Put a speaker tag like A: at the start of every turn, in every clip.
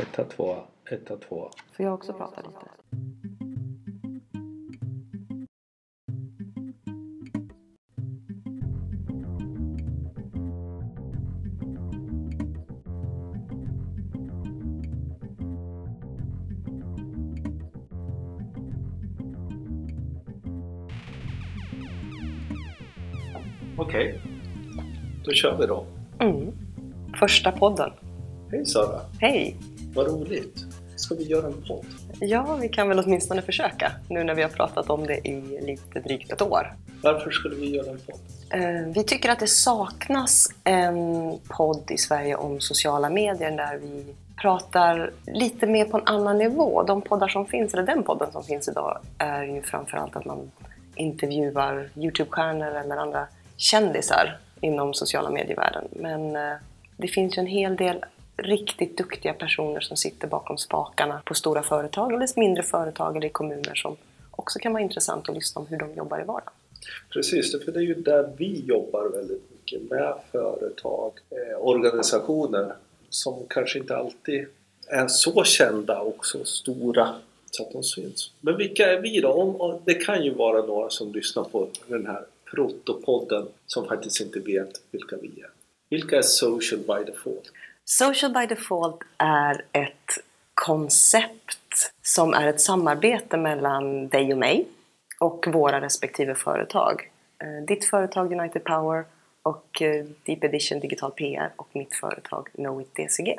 A: Etta, tvåa, etta, tvåa.
B: Får jag också prata lite?
A: Okej, då kör vi då.
B: Mm. Första podden.
A: Hej Sara,
B: Hej!
A: Vad roligt. Ska vi göra en podd?
B: Ja, vi kan väl åtminstone försöka nu när vi har pratat om det i lite drygt ett år.
A: Varför skulle vi göra en podd?
B: Eh, Vi tycker att det saknas en podd i Sverige om sociala medier där vi pratar lite mer på en annan nivå. De poddar som finns, eller den podden som finns idag, är ju framförallt att man intervjuar Youtube-stjärnor eller andra kändisar inom sociala medievärlden. Men eh, det finns ju en hel del riktigt duktiga personer som sitter bakom spakarna på stora företag eller mindre företag eller i kommuner som också kan vara intressant att lyssna om hur de jobbar i vardagen.
A: Precis, för det är ju där vi jobbar väldigt mycket med företag, eh, organisationer som kanske inte alltid är så kända och så stora så att de syns. Men vilka är vi då? Om, det kan ju vara några som lyssnar på den här protopodden som faktiskt inte vet vilka vi är. Vilka är Social by Default?
B: Social by Default är ett koncept som är ett samarbete mellan dig och mig och våra respektive företag. Eh, ditt företag United Power och eh, Deep Edition Digital PR och mitt företag Knowit DCG.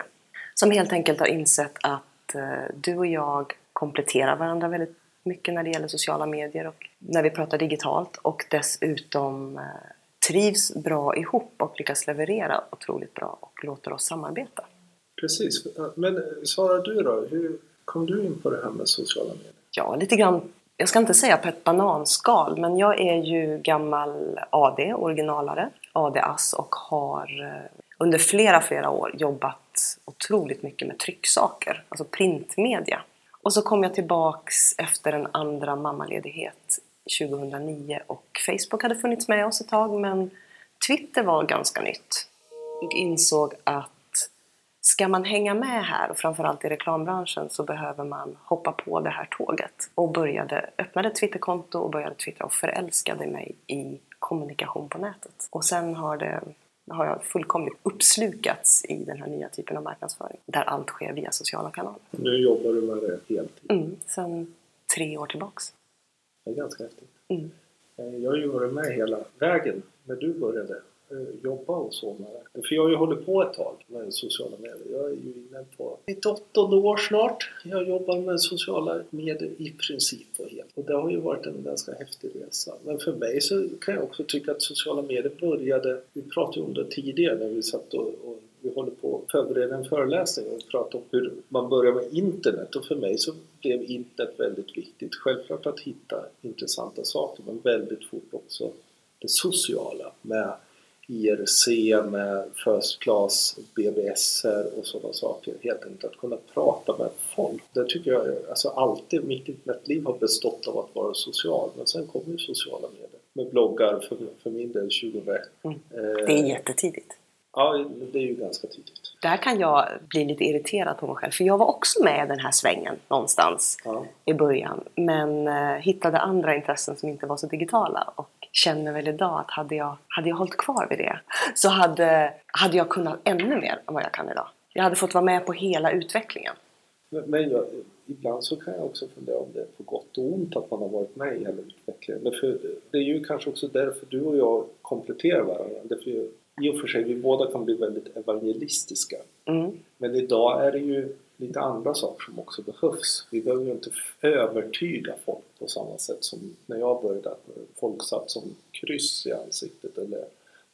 B: Som helt enkelt har insett att eh, du och jag kompletterar varandra väldigt mycket när det gäller sociala medier och när vi pratar digitalt och dessutom trivs bra ihop och lyckas leverera otroligt bra och låter oss samarbeta.
A: Precis. Men Sara, du då? Hur kom du in på det här med sociala medier?
B: Ja, lite grann, jag ska inte säga på ett bananskal, men jag är ju gammal AD, originalare, AD-ass och har eh, under flera, flera år jobbat otroligt mycket med trycksaker, alltså printmedia. Och så kom jag tillbaks efter en andra mammaledighet 2009 och Facebook hade funnits med oss ett tag men Twitter var ganska nytt. Jag insåg att ska man hänga med här och framförallt i reklambranschen så behöver man hoppa på det här tåget. Och började, öppnade ett Twitterkonto och började twittra och förälskade mig i kommunikation på nätet. Och sen har, det, har jag fullkomligt uppslukats i den här nya typen av marknadsföring där allt sker via sociala kanaler.
A: Nu jobbar du med det heltid.
B: Mm, sen tre år tillbaks.
A: Det är ganska häftigt.
B: Mm.
A: Eh, Jag har ju varit med hela vägen när du började eh, jobba och så med. För jag har ju hållit på ett tag med sociala medier. Jag är ju inne på mitt åttonde år snart. Jag jobbar med sociala medier i princip på helt. Och det har ju varit en ganska häftig resa. Men för mig så kan jag också tycka att sociala medier började, vi pratade ju om det tidigare när vi satt och, och vi håller på att förbereda en föreläsning och prata om hur man börjar med internet och för mig så blev internet väldigt viktigt. Självklart att hitta intressanta saker men väldigt fort också det sociala med IRC, med First Class, BBS och sådana saker. Helt enkelt att kunna prata med folk. Det tycker jag alltså alltid, mitt internetliv har bestått av att vara social men sen kommer ju sociala medier med bloggar för, för min del 2001.
B: Mm.
A: Eh,
B: Det är jättetidigt.
A: Ja, det är ju ganska tidigt.
B: Där kan jag bli lite irriterad på mig själv, för jag var också med i den här svängen någonstans
A: Ja.
B: i början, men eh, hittade andra intressen som inte var så digitala och känner väl idag att hade jag, hade jag hållit kvar vid det så hade, hade jag kunnat ännu mer än vad jag kan idag. Jag hade fått vara med på hela utvecklingen.
A: Men, men jag, ibland så kan jag också fundera om det är på gott och ont att man har varit med i hela utvecklingen. Men för, det är ju kanske också därför du och jag kompletterar varandra. Därför, I och för sig, vi båda kan bli väldigt evangelistiska.
B: Mm.
A: Men idag är det ju lite andra saker som också behövs. Vi behöver ju inte övertyga folk på samma sätt som när jag började. att Folk satt som kryss i ansiktet eller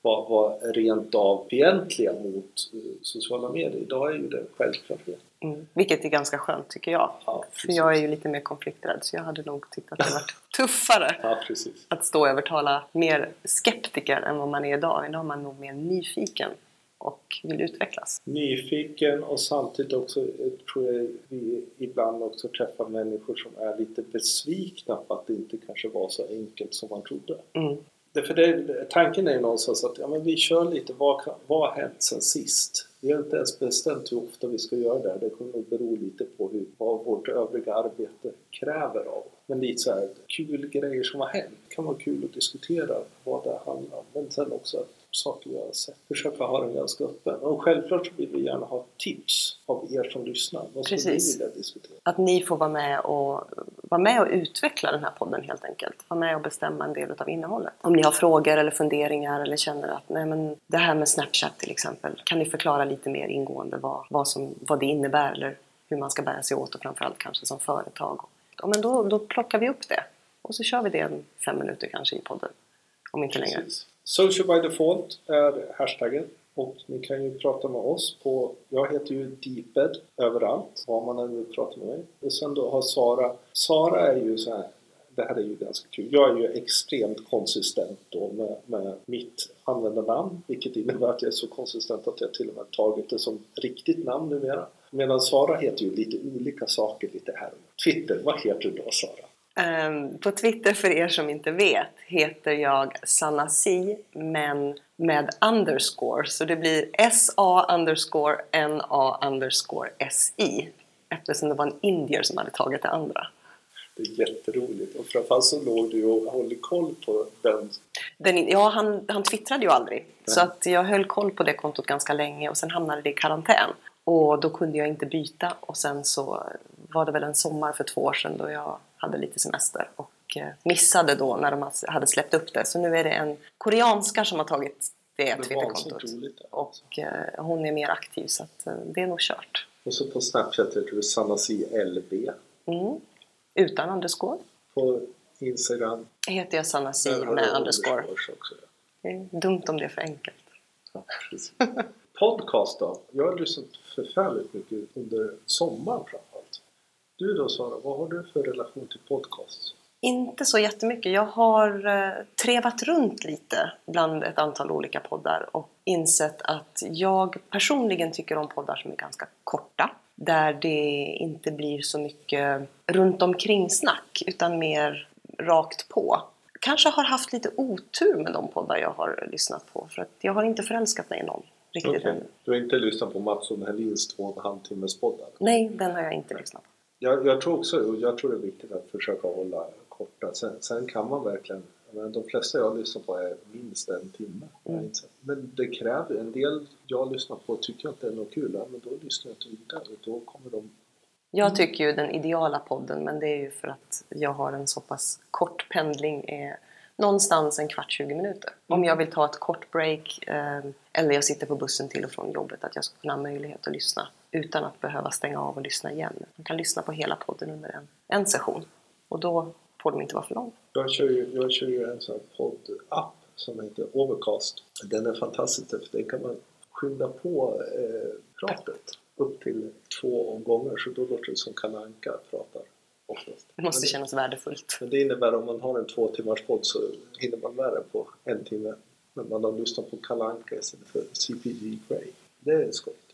A: var, var rent av fientliga mot eh, sociala medier. Idag är ju det självklarhet.
B: Mm. Vilket är ganska skönt tycker jag.
A: Ja,
B: För jag är ju lite mer konflikträdd så jag hade nog tyckt att det varit tuffare
A: Ja,
B: att stå och övertala mer skeptiker än vad man är idag. Idag är man nog mer nyfiken och vill utvecklas.
A: nyfiken och samtidigt också eh, tror jag vi ibland också träffar människor som är lite besvikna på att det inte kanske var så enkelt som man trodde.
B: Mm.
A: Därför det, tanken är ju någonstans att ja, men vi kör lite, vad har hänt sen sist? Vi har inte ens bestämt hur ofta vi ska göra det. Det kommer nog bero lite på hur, vad vårt övriga arbete kräver av oss. Men lite så här, kul grejer som har hänt. Det kan vara kul att diskutera vad det handlar om. Men sen också att saker vi har sett. Försöka ha den ganska öppen. Och självklart så vill vi gärna ha tips av er som lyssnar. Vad skulle ni vilja diskutera?
B: Att ni får vara med och, vara med och utveckla den här podden helt enkelt. Vara med och bestämma en del av innehållet. Om ni har frågor eller funderingar eller känner att nej men det här med Snapchat till exempel. Kan ni förklara lite mer ingående vad, vad, som, vad det innebär eller hur man ska bära sig åt och framförallt kanske som företag. Ja, men då, då plockar vi upp det. Och så kör vi det en fem minuter kanske i podden. Om inte längre.
A: Social by default är hashtaggen. Och ni kan ju prata med oss på, jag heter ju Deeped överallt, var man än vill prata med mig. Och sen då har Sara, Sara är ju så här, det här är ju ganska kul. Jag är ju extremt konsistent då med, med mitt användarnamn, vilket innebär att jag är så konsistent att jag till och med tagit det som riktigt namn numera. Medan Sara heter ju lite olika saker lite här. Twitter, vad heter du då Sara?
B: Um, På Twitter, för er som inte vet, heter jag Sanasi, men med underscore. Så det blir SA underscore NA underscore SI. Eftersom det var en indier som hade tagit det andra.
A: Det är jätteroligt och framförallt så låg du och håller koll på den.
B: Den, ja, han, han twittrade ju aldrig. Så att jag höll koll på det kontot ganska länge och sen hamnade det i karantän. Och då kunde jag inte byta och sen så var det väl en sommar för två år sedan då jag hade lite semester och eh, missade då när de hade släppt upp det. Så nu är det en koreanska som har tagit det
A: Det
B: Twitterkontot. Och eh, hon är mer aktiv så eh, det är nog kört.
A: Och så på Snapchat heter du Sanasi LB.
B: Mm. Utan underscore
A: På Instagram
B: heter jag Sanasi med underscore.
A: också.
B: Det är dumt om det är för enkelt.
A: Ja. Podcast då? Jag har lyssnat förfärligt mycket under sommaren framförallt. Du då Sara, vad har du för relation till podcast?
B: Inte så jättemycket. Jag har eh, trevat runt lite bland ett antal olika poddar och insett att jag personligen tycker om poddar som är ganska korta. Där det inte blir så mycket runt omkring snack utan mer rakt på. Kanske har haft lite otur med de poddar jag har lyssnat på för att jag har inte förälskat mig i någon riktigt ännu.
A: Du har inte lyssnat på Mats och Helins två och en halv timmes poddar?
B: Nej, den har jag inte lyssnat på.
A: Jag, jag tror också, och jag tror det är viktigt att försöka hålla korta. Sen, sen kan man verkligen, menar, de flesta jag lyssnar på är minst en timme.
B: Mm.
A: Men det kräver, en del jag lyssnar på tycker jag inte är något kul, men då lyssnar jag inte vidare. Då kommer de
B: Jag tycker ju den ideala podden, men det är ju för att jag har en så pass kort pendling, är någonstans en kvart, 20 minuter. Om jag vill ta ett kort break eh, eller jag sitter på bussen till och från jobbet, att jag ska kunna ha möjlighet att lyssna utan att behöva stänga av och lyssna igen. Man kan lyssna på hela podden under en, en session och då de inte vara för lång.
A: Jag kör ju, jag kör ju en sån här poddapp som heter Overcast. Den är fantastisk för den kan man skynda på eh, pratet upp till två gånger så då låter det som Kalle Anka pratar oftast.
B: Det måste
A: Men
B: kännas värdefullt.
A: Men det innebär om man har en två timmars podd så hinner man med det på en timme. Men man har lyssnat på Kalle Anka istället för CPG Grey. Det är skojigt.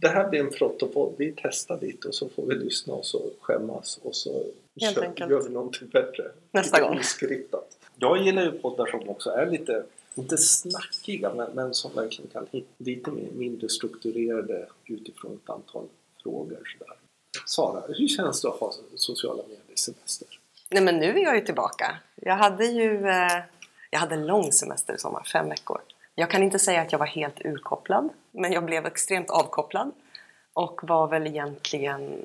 A: Det här blir en frottopodd. Vi testar lite och så får vi lyssna och så skämmas och så
B: Helt
A: kör, gör vi någonting bättre.
B: Nästa
A: Lite
B: gång.
A: oskriptat. Jag gillar ju poddar som också är lite, inte snackiga, men, men som verkligen kan hitta lite mindre strukturerade utifrån ett antal frågor. Sådär. Sara, hur känns det att ha sociala medier-semester?
B: Nej men nu är jag ju tillbaka. Jag hade ju eh, jag hade en lång semester i sommar, fem veckor. Jag kan inte säga att jag var helt urkopplad, men jag blev extremt avkopplad. Och var väl egentligen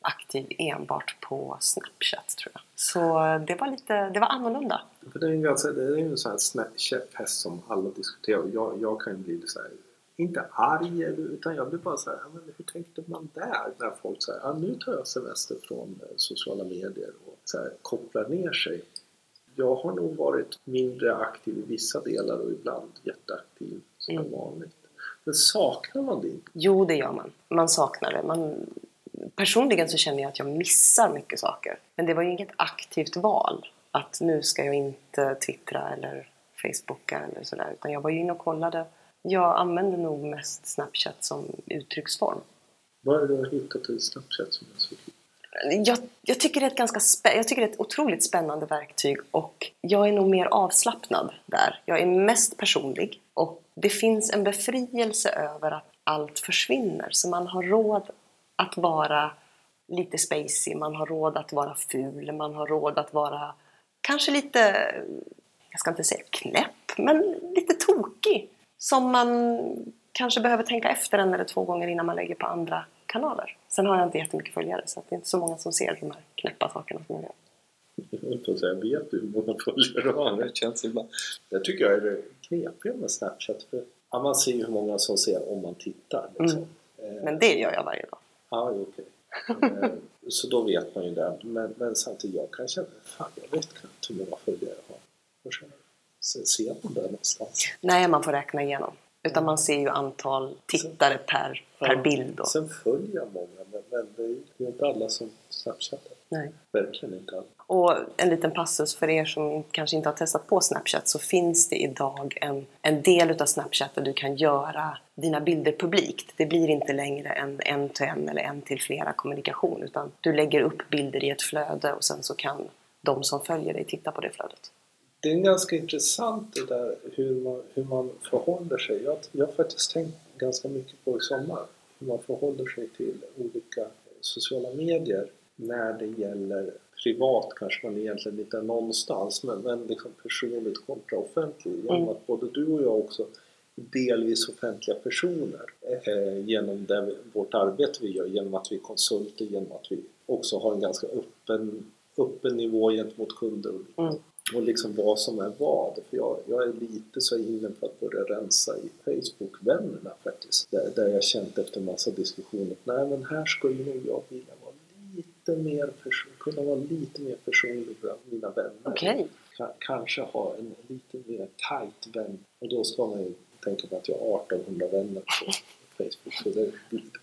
B: aktiv enbart på Snapchat tror jag. Så det var lite, det var annorlunda.
A: För det är ju ganska, en sån här snä- käpphäst som alla diskuterar jag, jag kan ju bli så här, inte arg utan jag blir bara så här, men hur tänkte man där? När folk säger, nu tar jag semester från eh, sociala medier och så här, kopplar ner sig. Jag har nog varit mindre aktiv i vissa delar och ibland jätteaktiv som
B: Mm.
A: vanligt. Men saknar man det?
B: Jo, det gör man. Man saknar det. Man, personligen så känner jag att jag missar mycket saker. Men det var ju inget aktivt val. Att nu ska jag inte twittra eller facebooka eller sådär. Utan jag var ju inne och kollade. Jag använder nog mest Snapchat som uttrycksform.
A: Vad är det du har hittat i Snapchat som är så kul?
B: Jag, jag, tycker det är ett ganska jag tycker det är ett otroligt spännande verktyg och jag är nog mer avslappnad där. Jag är mest personlig och det finns en befrielse över att allt försvinner. Så man har råd att vara lite spacey, man har råd att vara ful, man har råd att vara kanske lite, jag ska inte säga knäpp, men lite tokig. Som man kanske behöver tänka efter en eller två gånger innan man lägger på andra kanaler. Sen har jag inte jättemycket följare så det är inte så många som ser de här knäppa sakerna som jag gör.
A: Jag säga, vet du hur många följare du har? Det känns ibland... Det tycker jag är det knepiga med Snapchat. För ja, man ser ju hur många som ser om man tittar. Liksom.
B: Mm. Men det gör jag varje dag.
A: Ja, okej. Okay. så då vet man ju det. Men, men samtidigt, jag kan känna, fan jag vet knappt hur många följare jag har. Ser man det någonstans?
B: Nej, man får räkna igenom. Utan man ser ju antal tittare per, per
A: ja,
B: bild. Och...
A: Sen följer jag många, men, men det är ju inte alla som snapchattar.
B: Nej.
A: Verkligen inte alla.
B: Och en liten passus för er som kanske inte har testat på Snapchat så finns det idag en, en del utav Snapchat där du kan göra dina bilder publikt. Det blir inte längre en en till en eller en till flera kommunikation utan du lägger upp bilder i ett flöde och sen så kan de som följer dig titta på det flödet
A: det är ganska intressant det där hur man, hur man förhåller sig. Jag, jag har faktiskt tänkt ganska mycket på i sommar hur man förhåller sig till olika sociala medier när det gäller privat kanske man egentligen inte är någonstans men, men liksom personligt kontra offentligt. Genom mm. att både du och jag också delvis offentliga personer eh, genom det, vårt arbete vi gör, genom att vi är konsulter, genom att vi också har en ganska öppen, öppen nivå gentemot kunder. Mm och liksom vad som är vad. För jag, jag är lite så inne på att börja rensa i Facebook-vännerna faktiskt. Där, där jag känt efter massa diskussioner att nej men här skulle nog jag vilja vara lite mer kunna vara lite mer personlig bland mina vänner.
B: Okay.
A: kanske ha en lite mer tight vän. Och då ska man ju tänka på att jag har 1800 vänner på Facebook så det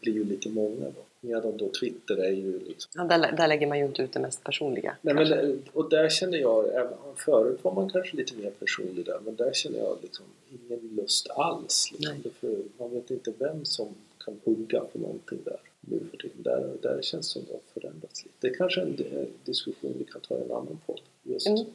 A: blir ju lite många då. Medan då Twitter är ju liksom...
B: Ja, där, där lägger man ju inte ut det mest personliga.
A: Nej, men, och där känner jag, även, förut var man kanske lite mer personlig där, men där känner jag liksom ingen lust alls. Liksom. För man vet inte vem som kan hugga på någonting där nu för tiden. Där, där känns det som det har förändrats lite. Det är kanske en diskussion vi kan ta i en annan podd. Just mm.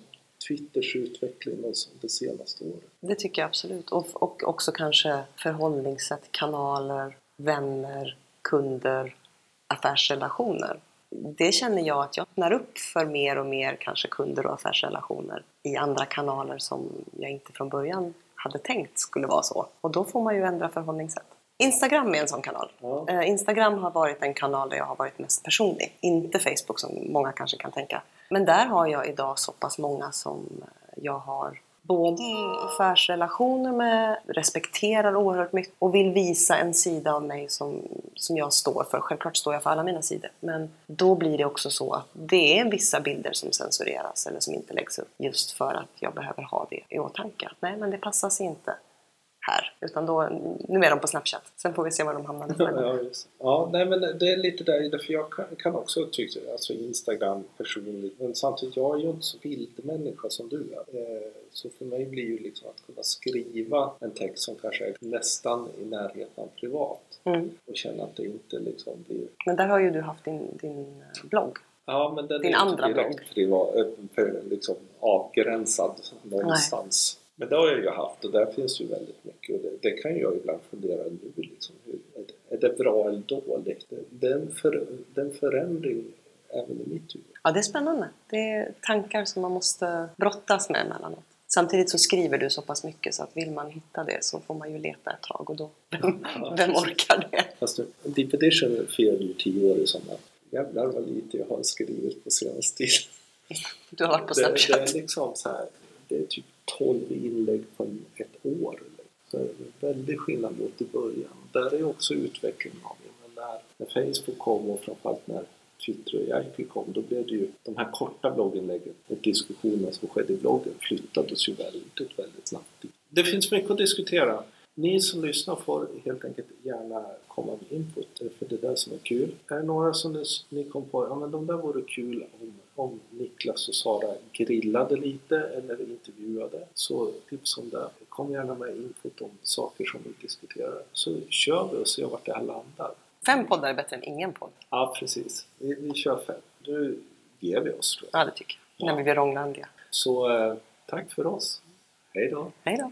A: Twitters utveckling det senaste året.
B: Det tycker jag absolut. Och, och också kanske förhållningssätt, kanaler, vänner, kunder affärsrelationer. Det känner jag att jag öppnar upp för mer och mer kanske kunder och affärsrelationer i andra kanaler som jag inte från början hade tänkt skulle vara så. Och då får man ju ändra förhållningssätt. Instagram är en sån kanal. Ja. Uh, Instagram har varit en kanal där jag har varit mest personlig. Inte Facebook som många kanske kan tänka. Men där har jag idag så pass många som jag har både affärsrelationer med, respekterar oerhört mycket och vill visa en sida av mig som, som jag står för. Självklart står jag för alla mina sidor. Men då blir det också så att det är vissa bilder som censureras eller som inte läggs upp just för att jag behöver ha det i åtanke. Nej, men det passar sig inte här. Utan då, nu är de på Snapchat. Sen får vi se var de hamnar nästa
A: gång. Ja, ja, nej men det är lite där för jag kan, kan också tycka, alltså Instagram personligt, men samtidigt, jag är ju inte så bildmänniska som du är. Eh, så för mig blir ju liksom att kunna skriva en text som kanske är nästan i närheten av privat mm. och känna att det inte liksom blir...
B: Men där har ju du haft din, din blogg.
A: Ja, men den
B: din
A: är
B: andra
A: inte direkt privat, liksom avgränsad någonstans. Nej. Men det har jag ju haft och där finns ju väldigt mycket och det, det kan jag ibland fundera nu liksom, hur, är, det, bra eller dåligt? Det är en, för, det är en förändring även i mitt huvud.
B: Ja, det är spännande. Det är tankar som man måste brottas med emellanåt. Samtidigt så skriver du så pass mycket så att vill man hitta det så får man ju leta ett tag och då, vem, vem orkar det?
A: Fast nu, Deep Edition firade ju tio år i sommar. Jävlar vad lite jag har skrivit på senaste tiden.
B: Du har varit på Snapchat?
A: Det, det är liksom så här, det är typ 12 inlägg på ett år. Så det är en väldig skillnad mot i början. Där är också utvecklingen av det. Men när, när Facebook kom och framförallt när Twitter och IP kom, då blev det ju de här korta blogginläggen och diskussionerna som skedde i bloggen flyttades ju väldigt, väldigt snabbt. Det finns mycket att diskutera. Ni som lyssnar får helt enkelt gärna komma med input, för det är det som är kul. Är det några som ni kom på, ja men de där vore kul om, om Niklas och Sara grillade lite eller intervjuade, så tips om det. Kom gärna med input om saker som vi diskuterar, så kör vi och ser vart det här landar.
B: Fem poddar är bättre än ingen podd.
A: Ja, precis. Vi, vi kör fem. Nu ger vi oss, tror jag.
B: Ja, det tycker jag. Innan ja. vi blir Rånglandiga.
A: Så eh, tack för oss. Hej då.
B: Hej då.